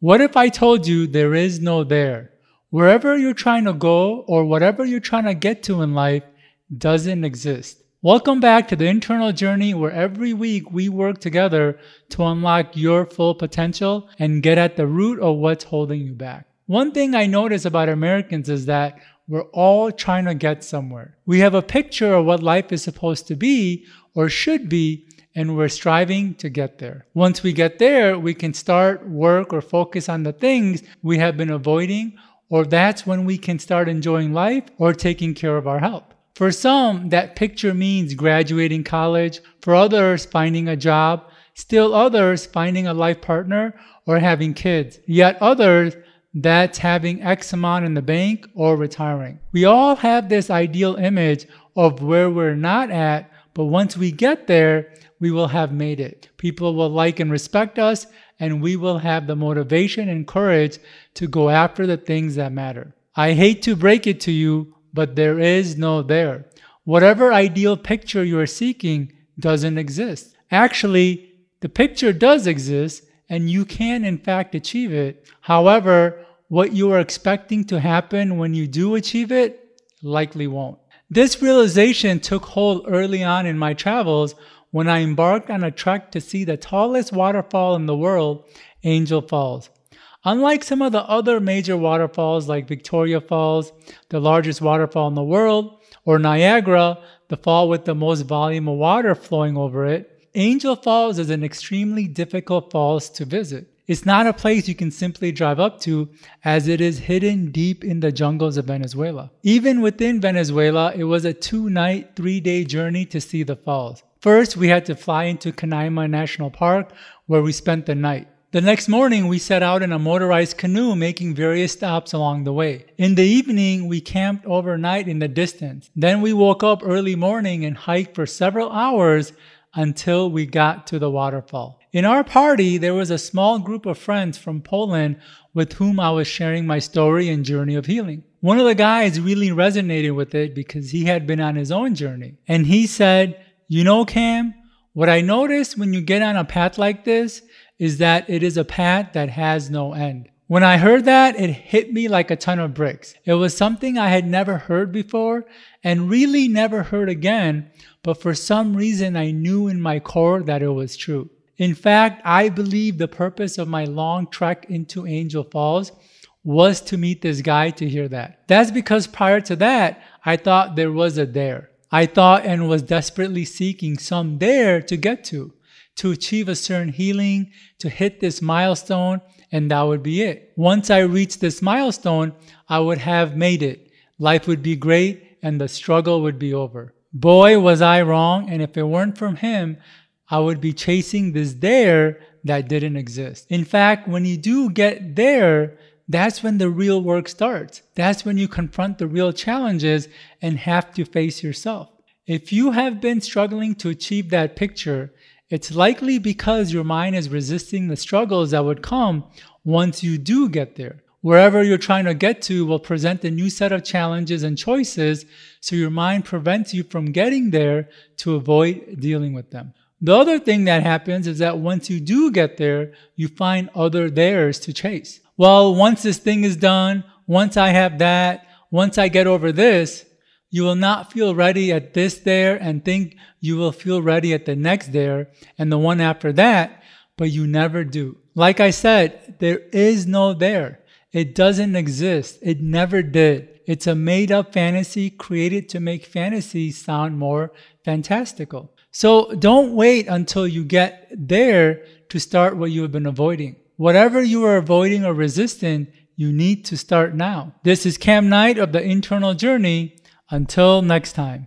What if I told you there is no there? Wherever you're trying to go or whatever you're trying to get to in life doesn't exist. Welcome back to the internal journey where every week we work together to unlock your full potential and get at the root of what's holding you back. One thing I notice about Americans is that we're all trying to get somewhere. We have a picture of what life is supposed to be or should be, and we're striving to get there. Once we get there, we can start work or focus on the things we have been avoiding, or that's when we can start enjoying life or taking care of our health. For some, that picture means graduating college. For others, finding a job. Still others, finding a life partner or having kids. Yet others, that's having X amount in the bank or retiring. We all have this ideal image of where we're not at, but once we get there, we will have made it. People will like and respect us, and we will have the motivation and courage to go after the things that matter. I hate to break it to you, but there is no there. Whatever ideal picture you are seeking doesn't exist. Actually, the picture does exist, and you can, in fact, achieve it. However, what you are expecting to happen when you do achieve it likely won't. This realization took hold early on in my travels when I embarked on a trek to see the tallest waterfall in the world, Angel Falls. Unlike some of the other major waterfalls like Victoria Falls, the largest waterfall in the world, or Niagara, the fall with the most volume of water flowing over it, Angel Falls is an extremely difficult falls to visit. It's not a place you can simply drive up to as it is hidden deep in the jungles of Venezuela. Even within Venezuela, it was a two night, three day journey to see the falls. First, we had to fly into Canaima National Park, where we spent the night. The next morning, we set out in a motorized canoe, making various stops along the way. In the evening, we camped overnight in the distance. Then we woke up early morning and hiked for several hours until we got to the waterfall. In our party, there was a small group of friends from Poland with whom I was sharing my story and journey of healing. One of the guys really resonated with it because he had been on his own journey. And he said, you know, Kam, what I noticed when you get on a path like this is that it is a path that has no end. When I heard that, it hit me like a ton of bricks. It was something I had never heard before and really never heard again, but for some reason I knew in my core that it was true. In fact, I believe the purpose of my long trek into Angel Falls was to meet this guy to hear that. That's because prior to that, I thought there was a there. I thought and was desperately seeking some there to get to, to achieve a certain healing, to hit this milestone, and that would be it. Once I reached this milestone, I would have made it. Life would be great and the struggle would be over. Boy, was I wrong, and if it weren't from him, I would be chasing this there that didn't exist. In fact, when you do get there, that's when the real work starts. That's when you confront the real challenges and have to face yourself. If you have been struggling to achieve that picture, it's likely because your mind is resisting the struggles that would come once you do get there. Wherever you're trying to get to will present a new set of challenges and choices, so your mind prevents you from getting there to avoid dealing with them. The other thing that happens is that once you do get there, you find other theirs to chase well, once this thing is done, once I have that, once I get over this, you will not feel ready at this there and think you will feel ready at the next there and the one after that, but you never do. Like I said, there is no there. It doesn't exist. It never did. It's a made up fantasy created to make fantasy sound more fantastical. So don't wait until you get there to start what you have been avoiding. Whatever you are avoiding or resisting, you need to start now. This is Kam Knight of the Internal Journey. Until next time.